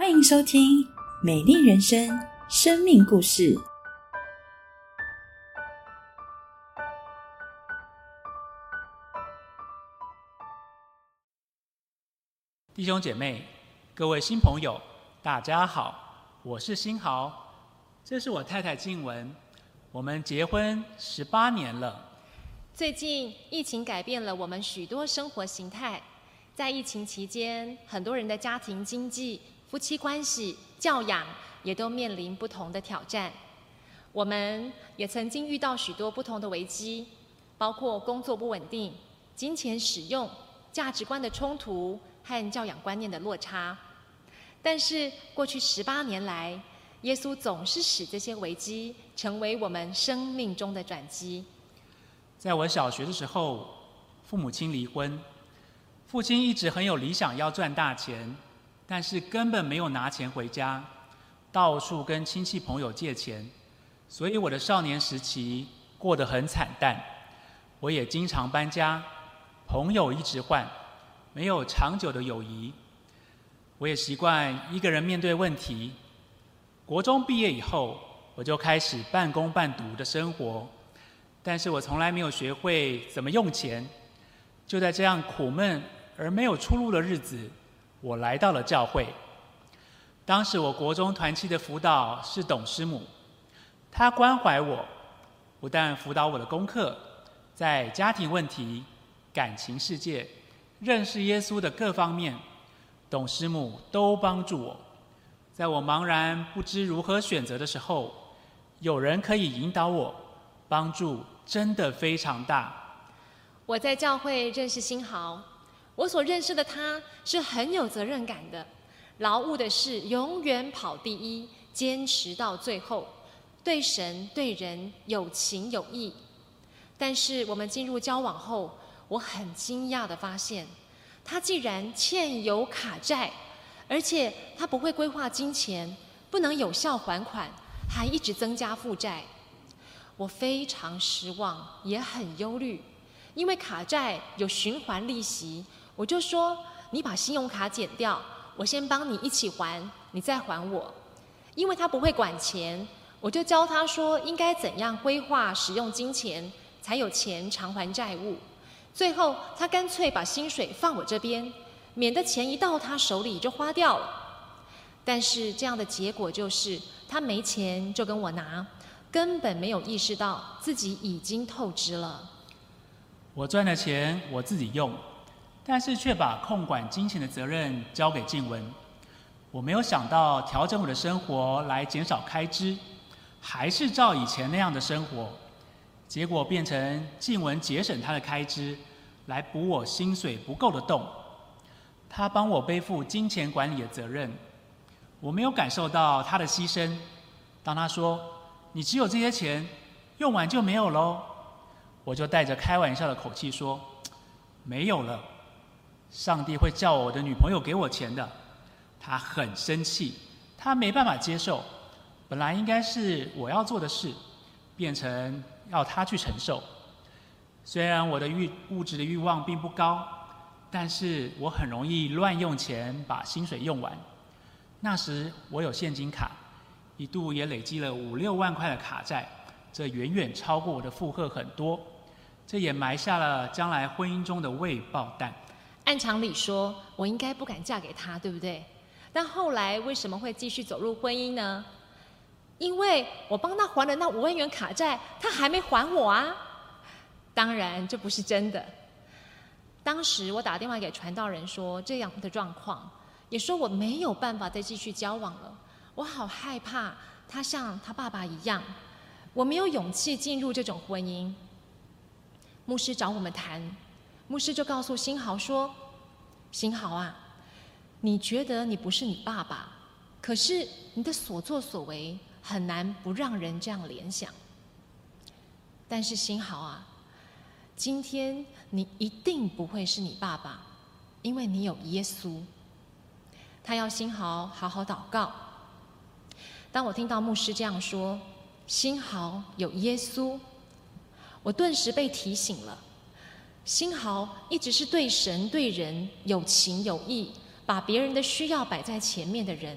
欢迎收听《美丽人生》生命故事。弟兄姐妹，各位新朋友，大家好，我是新豪，这是我太太静文，我们结婚十八年了。最近疫情改变了我们许多生活形态，在疫情期间，很多人的家庭经济、夫妻关系、教养也都面临不同的挑战。我们也曾经遇到许多不同的危机，包括工作不稳定、金钱使用、价值观的冲突和教养观念的落差。但是过去十八年来，耶稣总是使这些危机成为我们生命中的转机。在我小学的时候，父母亲离婚，父亲一直很有理想要赚大钱，但是根本没有拿钱回家，到处跟亲戚朋友借钱，所以我的少年时期过得很惨淡。我也经常搬家，朋友一直换，没有长久的友谊。我也习惯一个人面对问题。国中毕业以后，我就开始半工半读的生活。但是我从来没有学会怎么用钱，就在这样苦闷而没有出路的日子，我来到了教会。当时我国中团契的辅导是董师母，她关怀我，不但辅导我的功课，在家庭问题、感情世界、认识耶稣的各方面，董师母都帮助我。在我茫然不知如何选择的时候，有人可以引导我。帮助真的非常大。我在教会认识新豪，我所认识的他是很有责任感的，劳务的事永远跑第一，坚持到最后，对神对人有情有义。但是我们进入交往后，我很惊讶的发现，他既然欠有卡债，而且他不会规划金钱，不能有效还款，还一直增加负债。我非常失望，也很忧虑，因为卡债有循环利息，我就说你把信用卡减掉，我先帮你一起还，你再还我。因为他不会管钱，我就教他说应该怎样规划使用金钱，才有钱偿还债务。最后他干脆把薪水放我这边，免得钱一到他手里就花掉了。但是这样的结果就是他没钱就跟我拿。根本没有意识到自己已经透支了。我赚的钱我自己用，但是却把控管金钱的责任交给静文。我没有想到调整我的生活来减少开支，还是照以前那样的生活，结果变成静文节省他的开支，来补我薪水不够的洞。他帮我背负金钱管理的责任，我没有感受到他的牺牲。当他说。你只有这些钱，用完就没有喽。我就带着开玩笑的口气说：“没有了，上帝会叫我的女朋友给我钱的。”他很生气，他没办法接受。本来应该是我要做的事，变成要他去承受。虽然我的欲物质的欲望并不高，但是我很容易乱用钱，把薪水用完。那时我有现金卡。一度也累积了五六万块的卡债，这远远超过我的负荷很多，这也埋下了将来婚姻中的未爆弹。按常理说，我应该不敢嫁给他，对不对？但后来为什么会继续走入婚姻呢？因为我帮他还了那五万元卡债，他还没还我啊！当然这不是真的。当时我打电话给传道人说这样的状况，也说我没有办法再继续交往了。我好害怕他像他爸爸一样，我没有勇气进入这种婚姻。牧师找我们谈，牧师就告诉新豪说：“新豪啊，你觉得你不是你爸爸，可是你的所作所为很难不让人这样联想。但是新豪啊，今天你一定不会是你爸爸，因为你有耶稣。他要新豪好好祷告。”当我听到牧师这样说，新豪有耶稣，我顿时被提醒了。新豪一直是对神对人有情有义，把别人的需要摆在前面的人。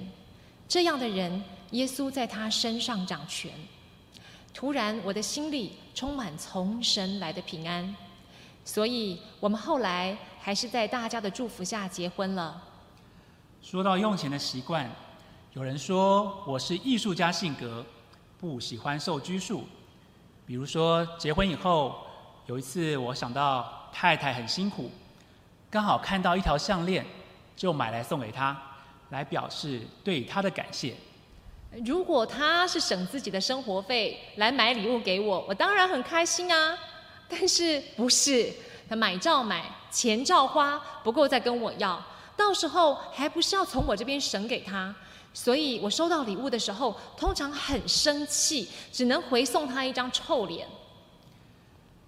这样的人，耶稣在他身上掌权。突然，我的心里充满从神来的平安。所以，我们后来还是在大家的祝福下结婚了。说到用钱的习惯，有人说我是艺术家性格，不喜欢受拘束。比如说，结婚以后，有一次我想到太太很辛苦，刚好看到一条项链，就买来送给她，来表示对她的感谢。如果他是省自己的生活费来买礼物给我，我当然很开心啊。但是不是他买照买，钱照花，不够再跟我要，到时候还不是要从我这边省给他？所以我收到礼物的时候，通常很生气，只能回送他一张臭脸。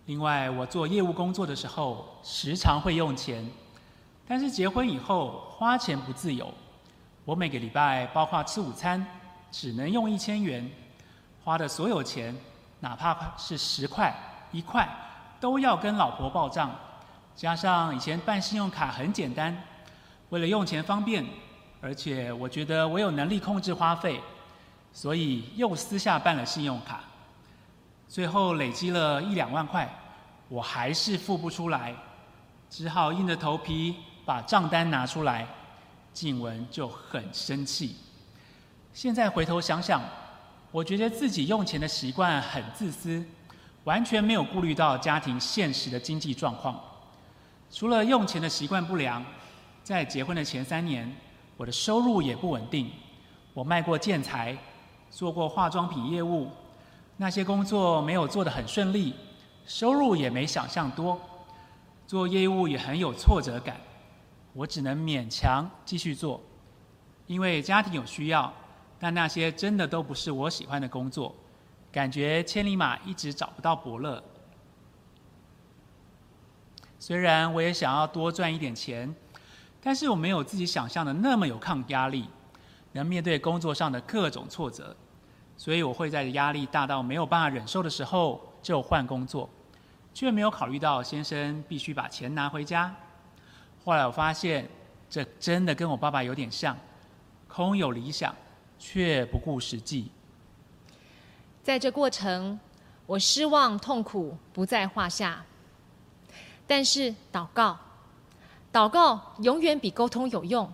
另外，我做业务工作的时候，时常会用钱，但是结婚以后花钱不自由。我每个礼拜包括吃午餐，只能用一千元，花的所有钱，哪怕是十块、一块。都要跟老婆报账，加上以前办信用卡很简单，为了用钱方便，而且我觉得我有能力控制花费，所以又私下办了信用卡。最后累积了一两万块，我还是付不出来，只好硬着头皮把账单拿出来。静文就很生气。现在回头想想，我觉得自己用钱的习惯很自私。完全没有顾虑到家庭现实的经济状况，除了用钱的习惯不良，在结婚的前三年，我的收入也不稳定。我卖过建材，做过化妆品业务，那些工作没有做得很顺利，收入也没想象多。做业务也很有挫折感，我只能勉强继续做，因为家庭有需要，但那些真的都不是我喜欢的工作。感觉千里马一直找不到伯乐。虽然我也想要多赚一点钱，但是我没有自己想象的那么有抗压力，能面对工作上的各种挫折，所以我会在压力大到没有办法忍受的时候就换工作，却没有考虑到先生必须把钱拿回家。后来我发现，这真的跟我爸爸有点像，空有理想，却不顾实际。在这过程，我失望、痛苦不在话下。但是祷告，祷告永远比沟通有用。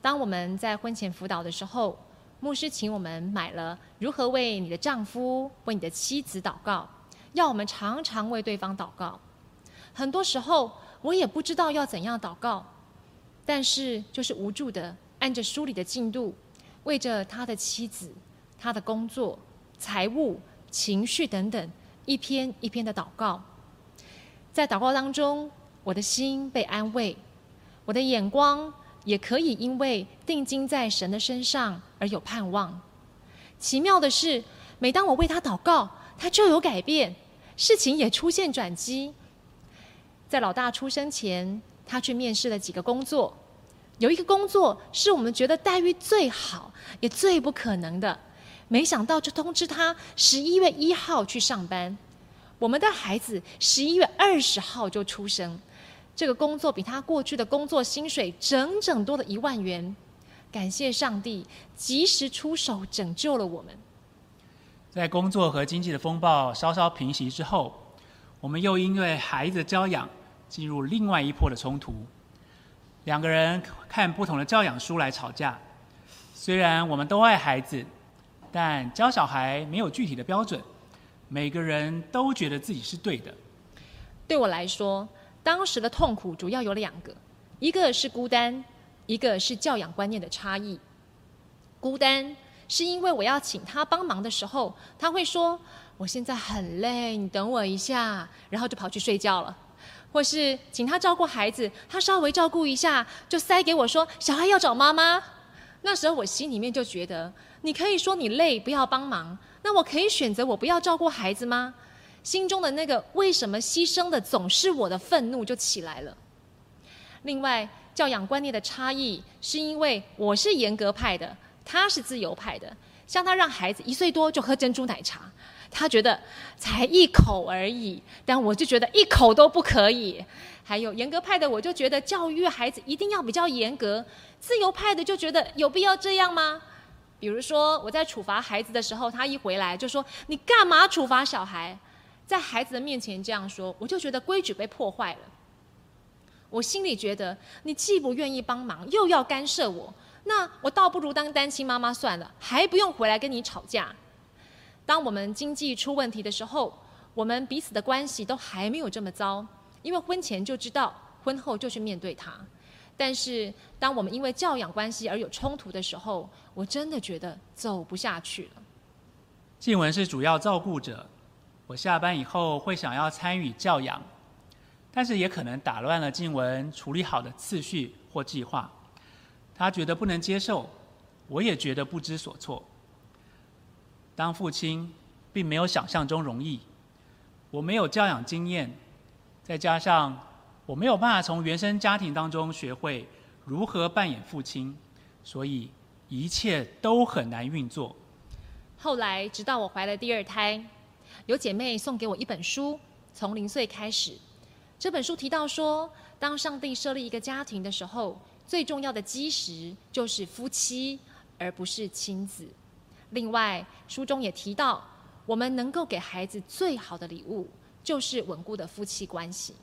当我们在婚前辅导的时候，牧师请我们买了《如何为你的丈夫、为你的妻子祷告》，要我们常常为对方祷告。很多时候，我也不知道要怎样祷告，但是就是无助的按着书里的进度，为着他的妻子、他的工作。财务、情绪等等，一篇一篇的祷告，在祷告当中，我的心被安慰，我的眼光也可以因为定睛在神的身上而有盼望。奇妙的是，每当我为他祷告，他就有改变，事情也出现转机。在老大出生前，他去面试了几个工作，有一个工作是我们觉得待遇最好，也最不可能的。没想到就通知他十一月一号去上班，我们的孩子十一月二十号就出生，这个工作比他过去的工作薪水整整多了一万元，感谢上帝及时出手拯救了我们。在工作和经济的风暴稍稍平息之后，我们又因为孩子的教养进入另外一波的冲突，两个人看不同的教养书来吵架，虽然我们都爱孩子。但教小孩没有具体的标准，每个人都觉得自己是对的。对我来说，当时的痛苦主要有两个，一个是孤单，一个是教养观念的差异。孤单是因为我要请他帮忙的时候，他会说：“我现在很累，你等我一下。”然后就跑去睡觉了。或是请他照顾孩子，他稍微照顾一下，就塞给我说：“小孩要找妈妈。”那时候我心里面就觉得。你可以说你累，不要帮忙。那我可以选择我不要照顾孩子吗？心中的那个为什么牺牲的总是我的愤怒就起来了。另外，教养观念的差异，是因为我是严格派的，他是自由派的。像他让孩子一岁多就喝珍珠奶茶，他觉得才一口而已，但我就觉得一口都不可以。还有严格派的，我就觉得教育孩子一定要比较严格；自由派的就觉得有必要这样吗？比如说我在处罚孩子的时候，他一回来就说：“你干嘛处罚小孩？”在孩子的面前这样说，我就觉得规矩被破坏了。我心里觉得，你既不愿意帮忙，又要干涉我，那我倒不如当单亲妈妈算了，还不用回来跟你吵架。当我们经济出问题的时候，我们彼此的关系都还没有这么糟。因为婚前就知道，婚后就去面对它。但是，当我们因为教养关系而有冲突的时候，我真的觉得走不下去了。静文是主要照顾者，我下班以后会想要参与教养，但是也可能打乱了静文处理好的次序或计划。他觉得不能接受，我也觉得不知所措。当父亲并没有想象中容易，我没有教养经验。再加上我没有办法从原生家庭当中学会如何扮演父亲，所以一切都很难运作。后来，直到我怀了第二胎，有姐妹送给我一本书，《从零岁开始》。这本书提到说，当上帝设立一个家庭的时候，最重要的基石就是夫妻，而不是亲子。另外，书中也提到，我们能够给孩子最好的礼物。就是稳固的夫妻关系。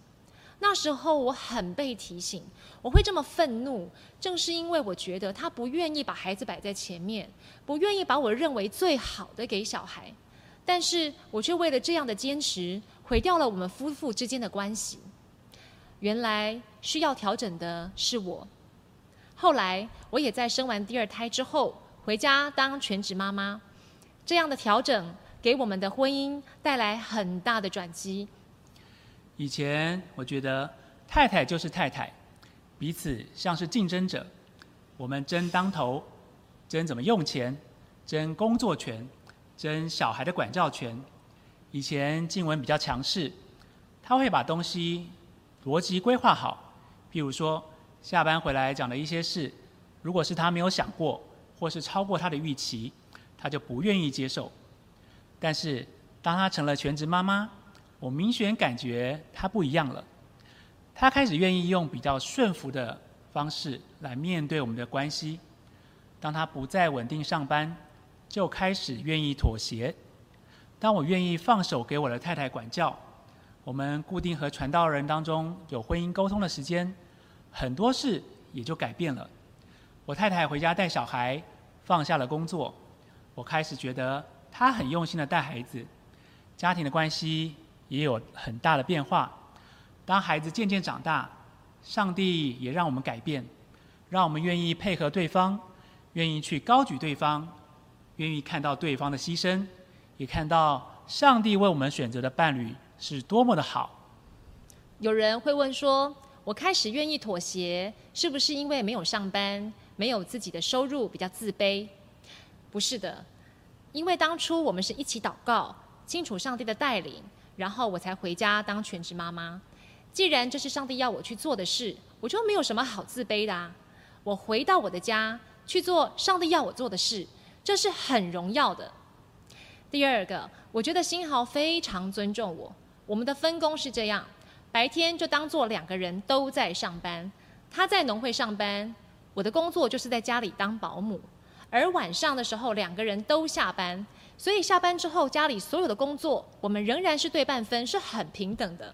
那时候我很被提醒，我会这么愤怒，正是因为我觉得他不愿意把孩子摆在前面，不愿意把我认为最好的给小孩，但是我却为了这样的坚持，毁掉了我们夫妇之间的关系。原来需要调整的是我。后来我也在生完第二胎之后，回家当全职妈妈，这样的调整。给我们的婚姻带来很大的转机。以前我觉得太太就是太太，彼此像是竞争者，我们争当头，争怎么用钱，争工作权，争小孩的管教权。以前静文比较强势，他会把东西逻辑规划好，譬如说下班回来讲的一些事，如果是他没有想过，或是超过他的预期，他就不愿意接受。但是，当她成了全职妈妈，我明显感觉她不一样了。她开始愿意用比较顺服的方式来面对我们的关系。当她不再稳定上班，就开始愿意妥协。当我愿意放手给我的太太管教，我们固定和传道人当中有婚姻沟通的时间，很多事也就改变了。我太太回家带小孩，放下了工作，我开始觉得。她很用心的带孩子，家庭的关系也有很大的变化。当孩子渐渐长大，上帝也让我们改变，让我们愿意配合对方，愿意去高举对方，愿意看到对方的牺牲，也看到上帝为我们选择的伴侣是多么的好。有人会问说：“我开始愿意妥协，是不是因为没有上班，没有自己的收入，比较自卑？”不是的。因为当初我们是一起祷告，清楚上帝的带领，然后我才回家当全职妈妈。既然这是上帝要我去做的事，我就没有什么好自卑的。啊。我回到我的家去做上帝要我做的事，这是很荣耀的。第二个，我觉得新豪非常尊重我。我们的分工是这样：白天就当做两个人都在上班，他在农会上班，我的工作就是在家里当保姆。而晚上的时候，两个人都下班，所以下班之后，家里所有的工作，我们仍然是对半分，是很平等的。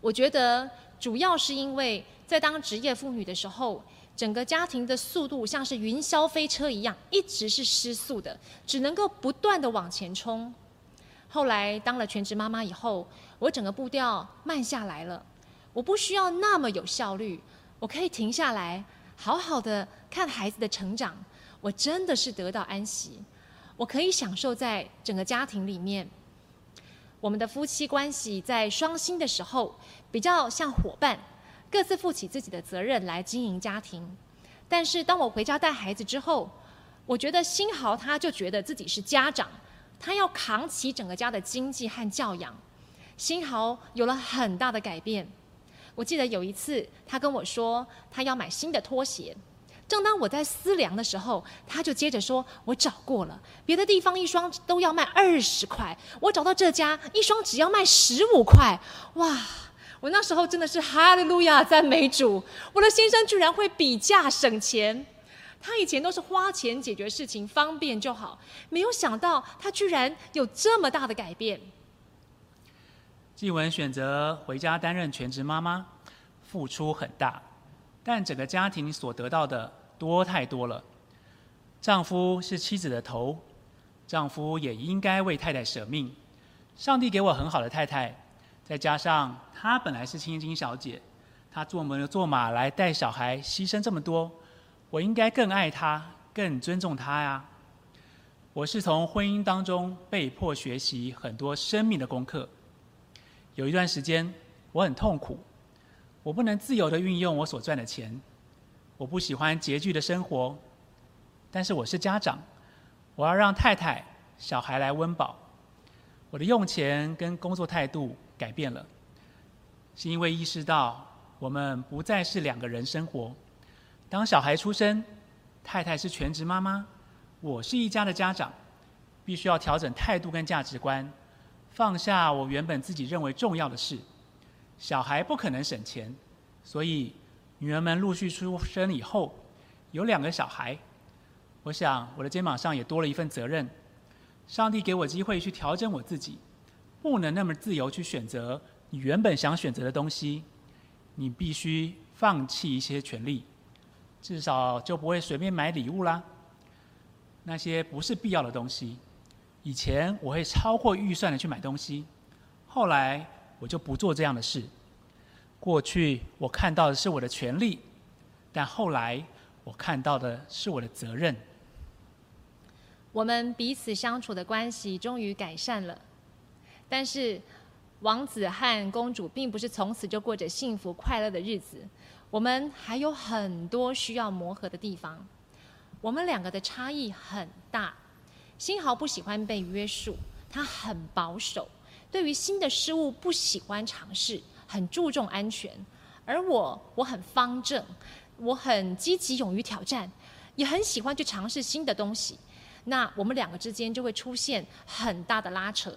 我觉得主要是因为在当职业妇女的时候，整个家庭的速度像是云霄飞车一样，一直是失速的，只能够不断的往前冲。后来当了全职妈妈以后，我整个步调慢下来了，我不需要那么有效率，我可以停下来，好好的看孩子的成长。我真的是得到安息，我可以享受在整个家庭里面，我们的夫妻关系在双薪的时候比较像伙伴，各自负起自己的责任来经营家庭。但是当我回家带孩子之后，我觉得新豪他就觉得自己是家长，他要扛起整个家的经济和教养。新豪有了很大的改变。我记得有一次他跟我说，他要买新的拖鞋。正当我在思量的时候，他就接着说：“我找过了，别的地方一双都要卖二十块，我找到这家一双只要卖十五块。”哇！我那时候真的是哈利路亚赞美主！我的先生居然会比价省钱，他以前都是花钱解决事情，方便就好，没有想到他居然有这么大的改变。静雯选择回家担任全职妈妈，付出很大。但整个家庭所得到的多太多了。丈夫是妻子的头，丈夫也应该为太太舍命。上帝给我很好的太太，再加上她本来是千金小姐，她做牛做马来带小孩，牺牲这么多，我应该更爱她，更尊重她呀。我是从婚姻当中被迫学习很多生命的功课。有一段时间，我很痛苦。我不能自由的运用我所赚的钱，我不喜欢拮据的生活，但是我是家长，我要让太太、小孩来温饱。我的用钱跟工作态度改变了，是因为意识到我们不再是两个人生活。当小孩出生，太太是全职妈妈，我是一家的家长，必须要调整态度跟价值观，放下我原本自己认为重要的事。小孩不可能省钱，所以女儿们陆续出生以后，有两个小孩，我想我的肩膀上也多了一份责任。上帝给我机会去调整我自己，不能那么自由去选择你原本想选择的东西，你必须放弃一些权利，至少就不会随便买礼物啦。那些不是必要的东西，以前我会超过预算的去买东西，后来。我就不做这样的事。过去我看到的是我的权利，但后来我看到的是我的责任。我们彼此相处的关系终于改善了，但是王子和公主并不是从此就过着幸福快乐的日子。我们还有很多需要磨合的地方。我们两个的差异很大。新豪不喜欢被约束，他很保守。对于新的事物不喜欢尝试，很注重安全；而我我很方正，我很积极，勇于挑战，也很喜欢去尝试新的东西。那我们两个之间就会出现很大的拉扯。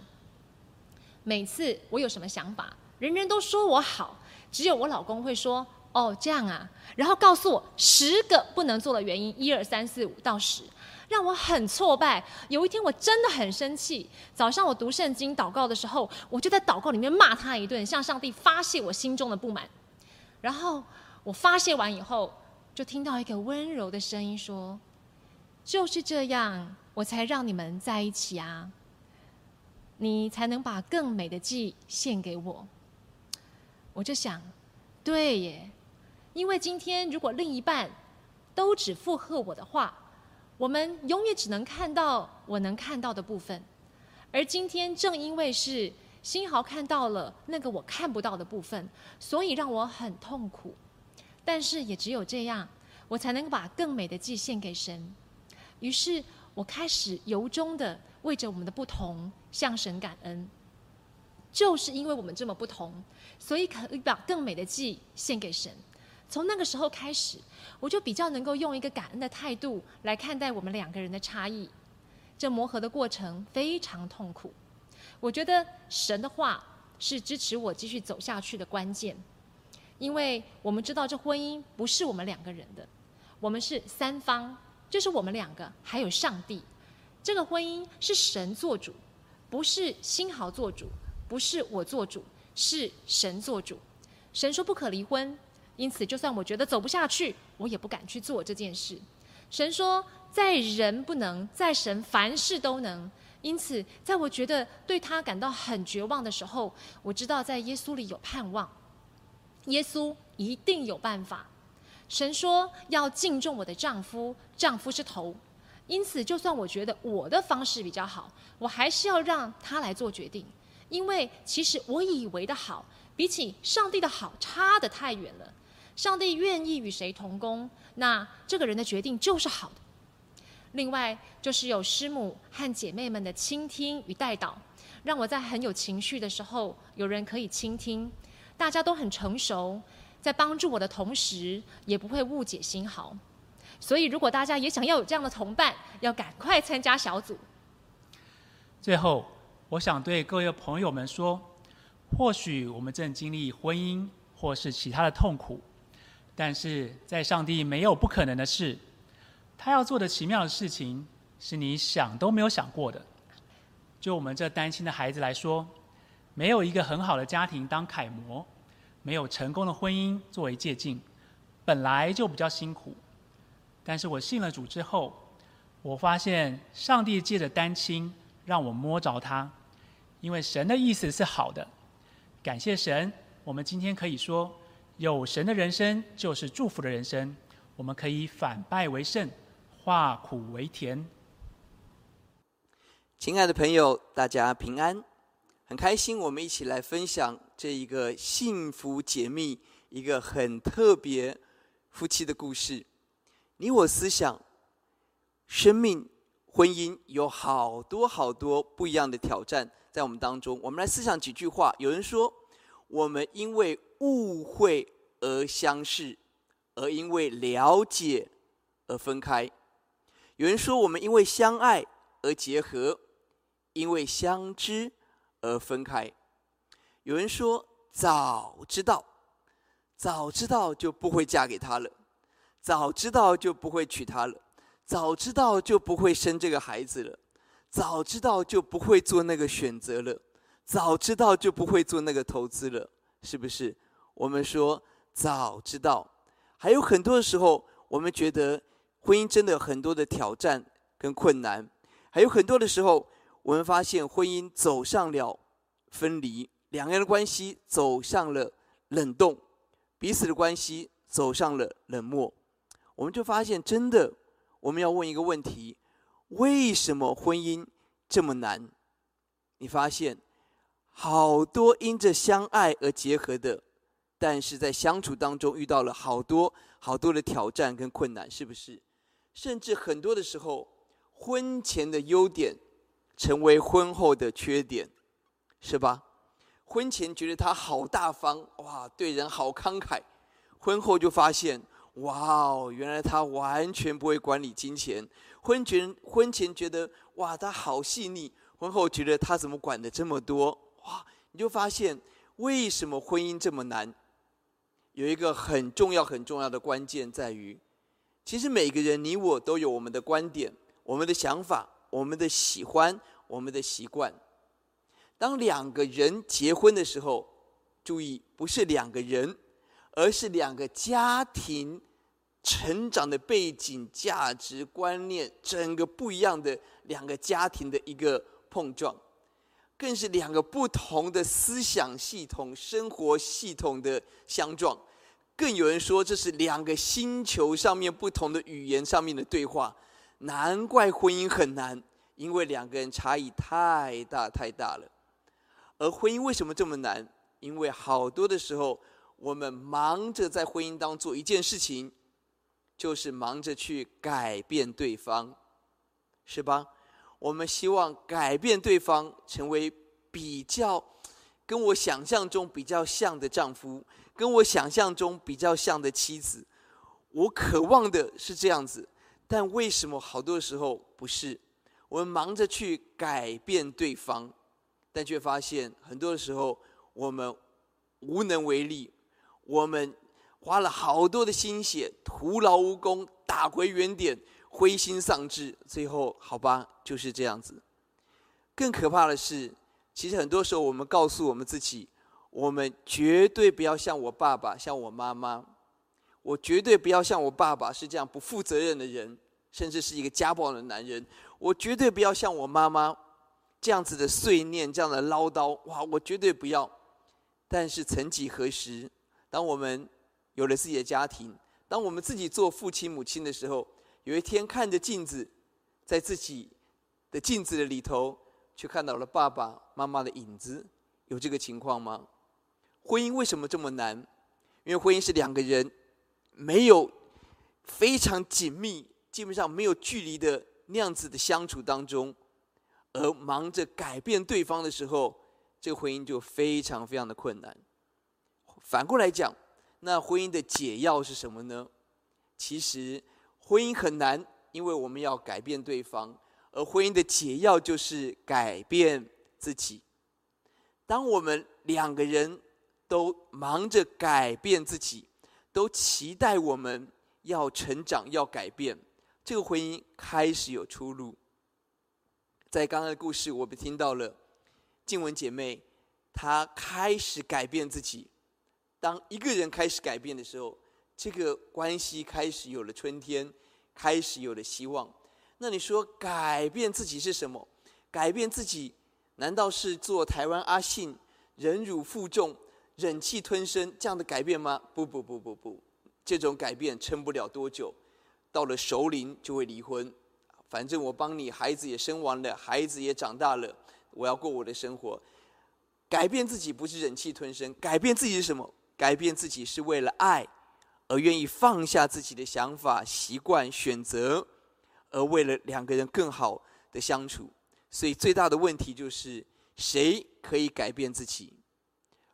每次我有什么想法，人人都说我好，只有我老公会说：“哦，这样啊。”然后告诉我十个不能做的原因，一二三四五到十。让我很挫败。有一天，我真的很生气。早上我读圣经祷告的时候，我就在祷告里面骂他一顿，向上帝发泄我心中的不满。然后我发泄完以后，就听到一个温柔的声音说：“就是这样，我才让你们在一起啊，你才能把更美的祭献给我。”我就想，对耶，因为今天如果另一半都只附和我的话。我们永远只能看到我能看到的部分，而今天正因为是新豪看到了那个我看不到的部分，所以让我很痛苦。但是也只有这样，我才能把更美的祭献给神。于是我开始由衷的为着我们的不同向神感恩。就是因为我们这么不同，所以可以把更美的祭献给神。从那个时候开始，我就比较能够用一个感恩的态度来看待我们两个人的差异。这磨合的过程非常痛苦。我觉得神的话是支持我继续走下去的关键，因为我们知道这婚姻不是我们两个人的，我们是三方，就是我们两个还有上帝。这个婚姻是神做主，不是新豪做主，不是我做主，是神做主。神说不可离婚。因此，就算我觉得走不下去，我也不敢去做这件事。神说，在人不能，在神凡事都能。因此，在我觉得对他感到很绝望的时候，我知道在耶稣里有盼望。耶稣一定有办法。神说要敬重我的丈夫，丈夫是头。因此，就算我觉得我的方式比较好，我还是要让他来做决定，因为其实我以为的好，比起上帝的好差得太远了。上帝愿意与谁同工，那这个人的决定就是好的。另外，就是有师母和姐妹们的倾听与带导，让我在很有情绪的时候，有人可以倾听。大家都很成熟，在帮助我的同时，也不会误解心好。所以，如果大家也想要有这样的同伴，要赶快参加小组。最后，我想对各位朋友们说：或许我们正经历婚姻或是其他的痛苦，但是在上帝没有不可能的事。他要做的奇妙的事情，是你想都没有想过的。就我们这单亲的孩子来说，没有一个很好的家庭当楷模，没有成功的婚姻作为借鉴，本来就比较辛苦。但是我信了主之后，我发现上帝借着单亲让我摸着他，因为神的意思是好的。感谢神，我们今天可以说，有神的人生就是祝福的人生，我们可以反败为胜。化苦为甜。亲爱的朋友，大家平安，很开心，我们一起来分享这一个幸福解密、一个很特别夫妻的故事。你我思想，生命、婚姻有好多好多不一样的挑战在我们当中。我们来思想几句话。有人说，我们因为误会而相识，而因为了解而分开。有人说，我们因为相爱而结合，因为相知而分开。有人说，早知道，早知道就不会嫁给他了，早知道就不会娶她了，早知道就不会生这个孩子了，早知道就不会做那个选择了，早知道就不会做那个投资了，是不是？我们说早知道，还有很多的时候，我们觉得。婚姻真的有很多的挑战跟困难，还有很多的时候，我们发现婚姻走上了分离，两个人的关系走上了冷冻，彼此的关系走上了冷漠，我们就发现，真的，我们要问一个问题：为什么婚姻这么难？你发现，好多因着相爱而结合的，但是在相处当中遇到了好多好多的挑战跟困难，是不是？甚至很多的时候，婚前的优点成为婚后的缺点，是吧？婚前觉得他好大方，哇，对人好慷慨；婚后就发现，哇哦，原来他完全不会管理金钱。婚前婚前觉得，哇，他好细腻；婚后觉得他怎么管的这么多？哇，你就发现为什么婚姻这么难？有一个很重要很重要的关键在于。其实每个人，你我都有我们的观点、我们的想法、我们的喜欢、我们的习惯。当两个人结婚的时候，注意，不是两个人，而是两个家庭成长的背景、价值观念，整个不一样的两个家庭的一个碰撞，更是两个不同的思想系统、生活系统的相撞。更有人说，这是两个星球上面不同的语言上面的对话，难怪婚姻很难，因为两个人差异太大太大了。而婚姻为什么这么难？因为好多的时候，我们忙着在婚姻当中做一件事情，就是忙着去改变对方，是吧？我们希望改变对方，成为比较跟我想象中比较像的丈夫。跟我想象中比较像的妻子，我渴望的是这样子，但为什么好多时候不是？我们忙着去改变对方，但却发现很多的时候我们无能为力。我们花了好多的心血，徒劳无功，打回原点，灰心丧志，最后好吧，就是这样子。更可怕的是，其实很多时候我们告诉我们自己。我们绝对不要像我爸爸，像我妈妈。我绝对不要像我爸爸是这样不负责任的人，甚至是一个家暴的男人。我绝对不要像我妈妈这样子的碎念，这样的唠叨。哇，我绝对不要。但是曾几何时，当我们有了自己的家庭，当我们自己做父亲母亲的时候，有一天看着镜子，在自己的镜子的里头，却看到了爸爸妈妈的影子，有这个情况吗？婚姻为什么这么难？因为婚姻是两个人没有非常紧密、基本上没有距离的那样子的相处当中，而忙着改变对方的时候，这个婚姻就非常非常的困难。反过来讲，那婚姻的解药是什么呢？其实，婚姻很难，因为我们要改变对方，而婚姻的解药就是改变自己。当我们两个人都忙着改变自己，都期待我们要成长、要改变，这个婚姻开始有出路。在刚刚的故事，我们听到了静雯姐妹，她开始改变自己。当一个人开始改变的时候，这个关系开始有了春天，开始有了希望。那你说改变自己是什么？改变自己。难道是做台湾阿信，忍辱负重、忍气吞声这样的改变吗？不不不不不，这种改变撑不了多久，到了熟龄就会离婚。反正我帮你，孩子也生完了，孩子也长大了，我要过我的生活。改变自己不是忍气吞声，改变自己是什么？改变自己是为了爱，而愿意放下自己的想法、习惯、选择，而为了两个人更好的相处。所以最大的问题就是，谁可以改变自己？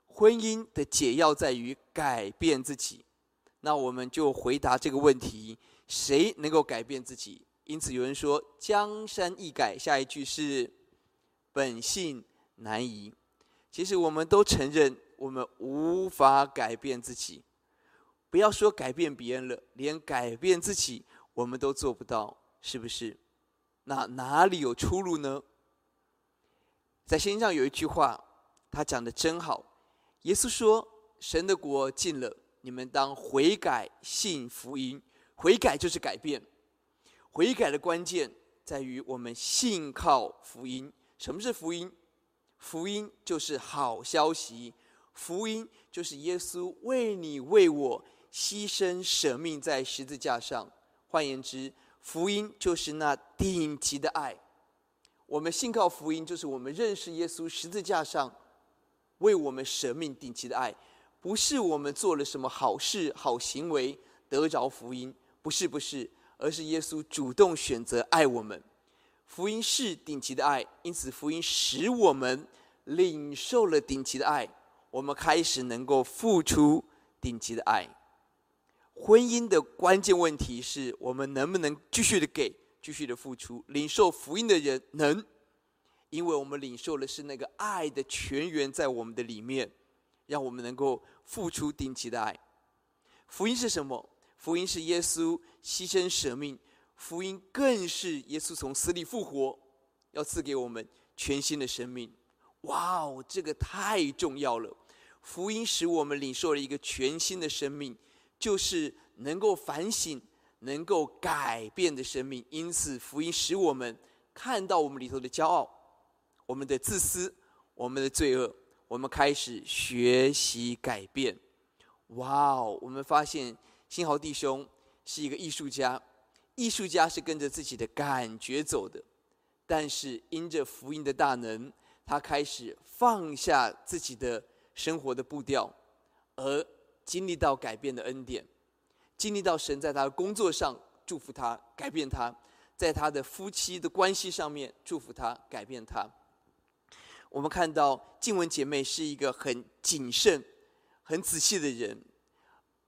婚姻的解药在于改变自己。那我们就回答这个问题：谁能够改变自己？因此有人说“江山易改”，下一句是“本性难移”。其实我们都承认，我们无法改变自己。不要说改变别人了，连改变自己我们都做不到，是不是？那哪里有出路呢？在圣经上有一句话，他讲的真好。耶稣说：“神的国近了，你们当悔改，信福音。悔改就是改变。悔改的关键在于我们信靠福音。什么是福音？福音就是好消息。福音就是耶稣为你为我牺牲舍命在十字架上。换言之。”福音就是那顶级的爱，我们信靠福音，就是我们认识耶稣十字架上为我们舍命顶级的爱，不是我们做了什么好事好行为得着福音，不是不是，而是耶稣主动选择爱我们。福音是顶级的爱，因此福音使我们领受了顶级的爱，我们开始能够付出顶级的爱。婚姻的关键问题是我们能不能继续的给，继续的付出。领受福音的人能，因为我们领受的是那个爱的泉源在我们的里面，让我们能够付出顶级的爱。福音是什么？福音是耶稣牺牲舍命，福音更是耶稣从死里复活，要赐给我们全新的生命。哇哦，这个太重要了！福音使我们领受了一个全新的生命。就是能够反省、能够改变的生命。因此，福音使我们看到我们里头的骄傲、我们的自私、我们的罪恶。我们开始学习改变。哇哦！我们发现新豪弟兄是一个艺术家，艺术家是跟着自己的感觉走的。但是，因着福音的大能，他开始放下自己的生活的步调，而。经历到改变的恩典，经历到神在他的工作上祝福他、改变他，在他的夫妻的关系上面祝福他、改变他。我们看到静雯姐妹是一个很谨慎、很仔细的人，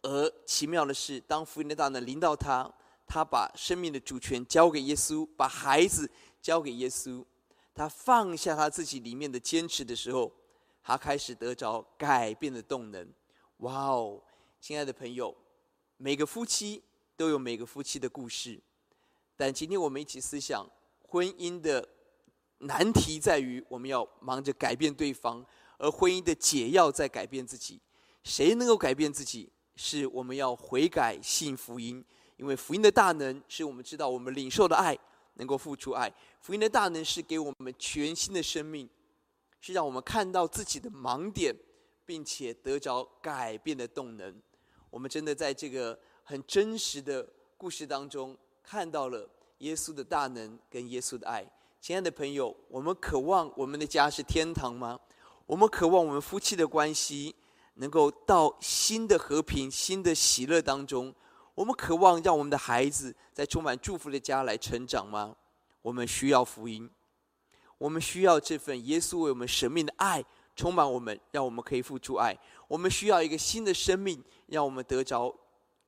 而奇妙的是，当福音的大能临到他，他把生命的主权交给耶稣，把孩子交给耶稣，他放下他自己里面的坚持的时候，他开始得着改变的动能。哇哦，亲爱的朋友，每个夫妻都有每个夫妻的故事，但今天我们一起思想婚姻的难题在于，我们要忙着改变对方，而婚姻的解药在改变自己。谁能够改变自己？是我们要悔改信福音，因为福音的大能是我们知道我们领受的爱能够付出爱，福音的大能是给我们全新的生命，是让我们看到自己的盲点。并且得着改变的动能，我们真的在这个很真实的故事当中看到了耶稣的大能跟耶稣的爱。亲爱的朋友，我们渴望我们的家是天堂吗？我们渴望我们夫妻的关系能够到新的和平、新的喜乐当中？我们渴望让我们的孩子在充满祝福的家来成长吗？我们需要福音，我们需要这份耶稣为我们生命的爱。充满我们，让我们可以付出爱。我们需要一个新的生命，让我们得着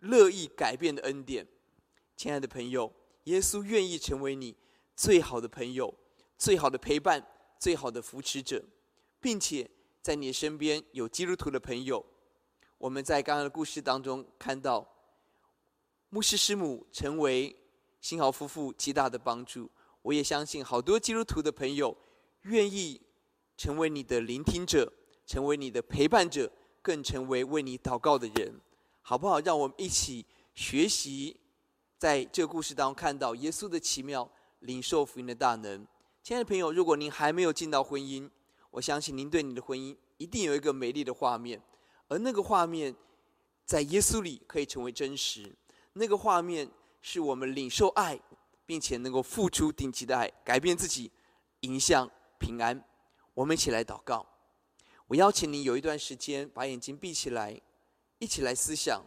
乐意改变的恩典。亲爱的朋友，耶稣愿意成为你最好的朋友、最好的陪伴、最好的扶持者，并且在你身边有基督徒的朋友。我们在刚刚的故事当中看到，牧师师母成为新豪夫妇极大的帮助。我也相信好多基督徒的朋友愿意成为你的聆听者，成为你的陪伴者，更成为为你祷告的人，好不好？让我们一起学习。在这个故事当中，看到耶稣的奇妙，领受福音的大能。亲爱的朋友，如果您还没有进到婚姻，我相信您对你的婚姻一定有一个美丽的画面，而那个画面在耶稣里可以成为真实。那个画面是我们领受爱，并且能够付出顶级的爱，改变自己，迎向平安。我们一起来祷告。我邀请你有一段时间把眼睛闭起来，一起来思想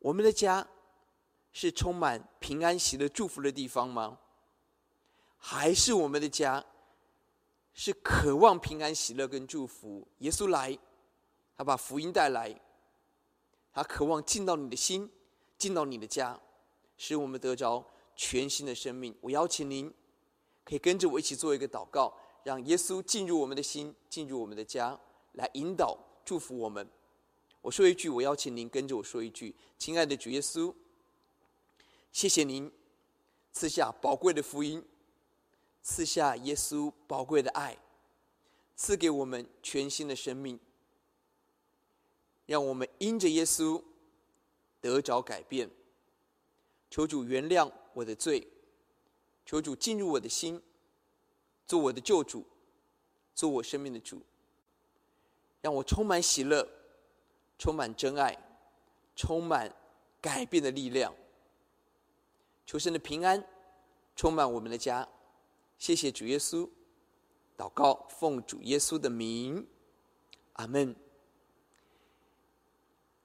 我们的家。是充满平安喜乐祝福的地方吗？还是我们的家是渴望平安喜乐跟祝福？耶稣来，他把福音带来，他渴望进到你的心，进到你的家，使我们得着全新的生命。我邀请您，可以跟着我一起做一个祷告，让耶稣进入我们的心，进入我们的家，来引导祝福我们。我说一句，我邀请您跟着我说一句：亲爱的主耶稣。谢谢您赐下宝贵的福音，赐下耶稣宝贵的爱，赐给我们全新的生命，让我们因着耶稣得着改变。求主原谅我的罪，求主进入我的心，做我的救主，做我生命的主，让我充满喜乐，充满真爱，充满改变的力量。求神的平安充满我们的家，谢谢主耶稣，祷告奉主耶稣的名，阿门。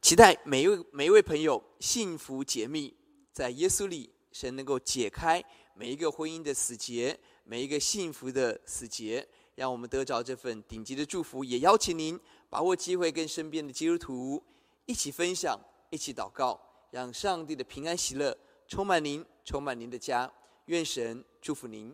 期待每一位每一位朋友幸福解密，在耶稣里，神能够解开每一个婚姻的死结，每一个幸福的死结，让我们得着这份顶级的祝福。也邀请您把握机会，跟身边的基督徒一起分享，一起祷告，让上帝的平安喜乐充满您。充满您的家，愿神祝福您。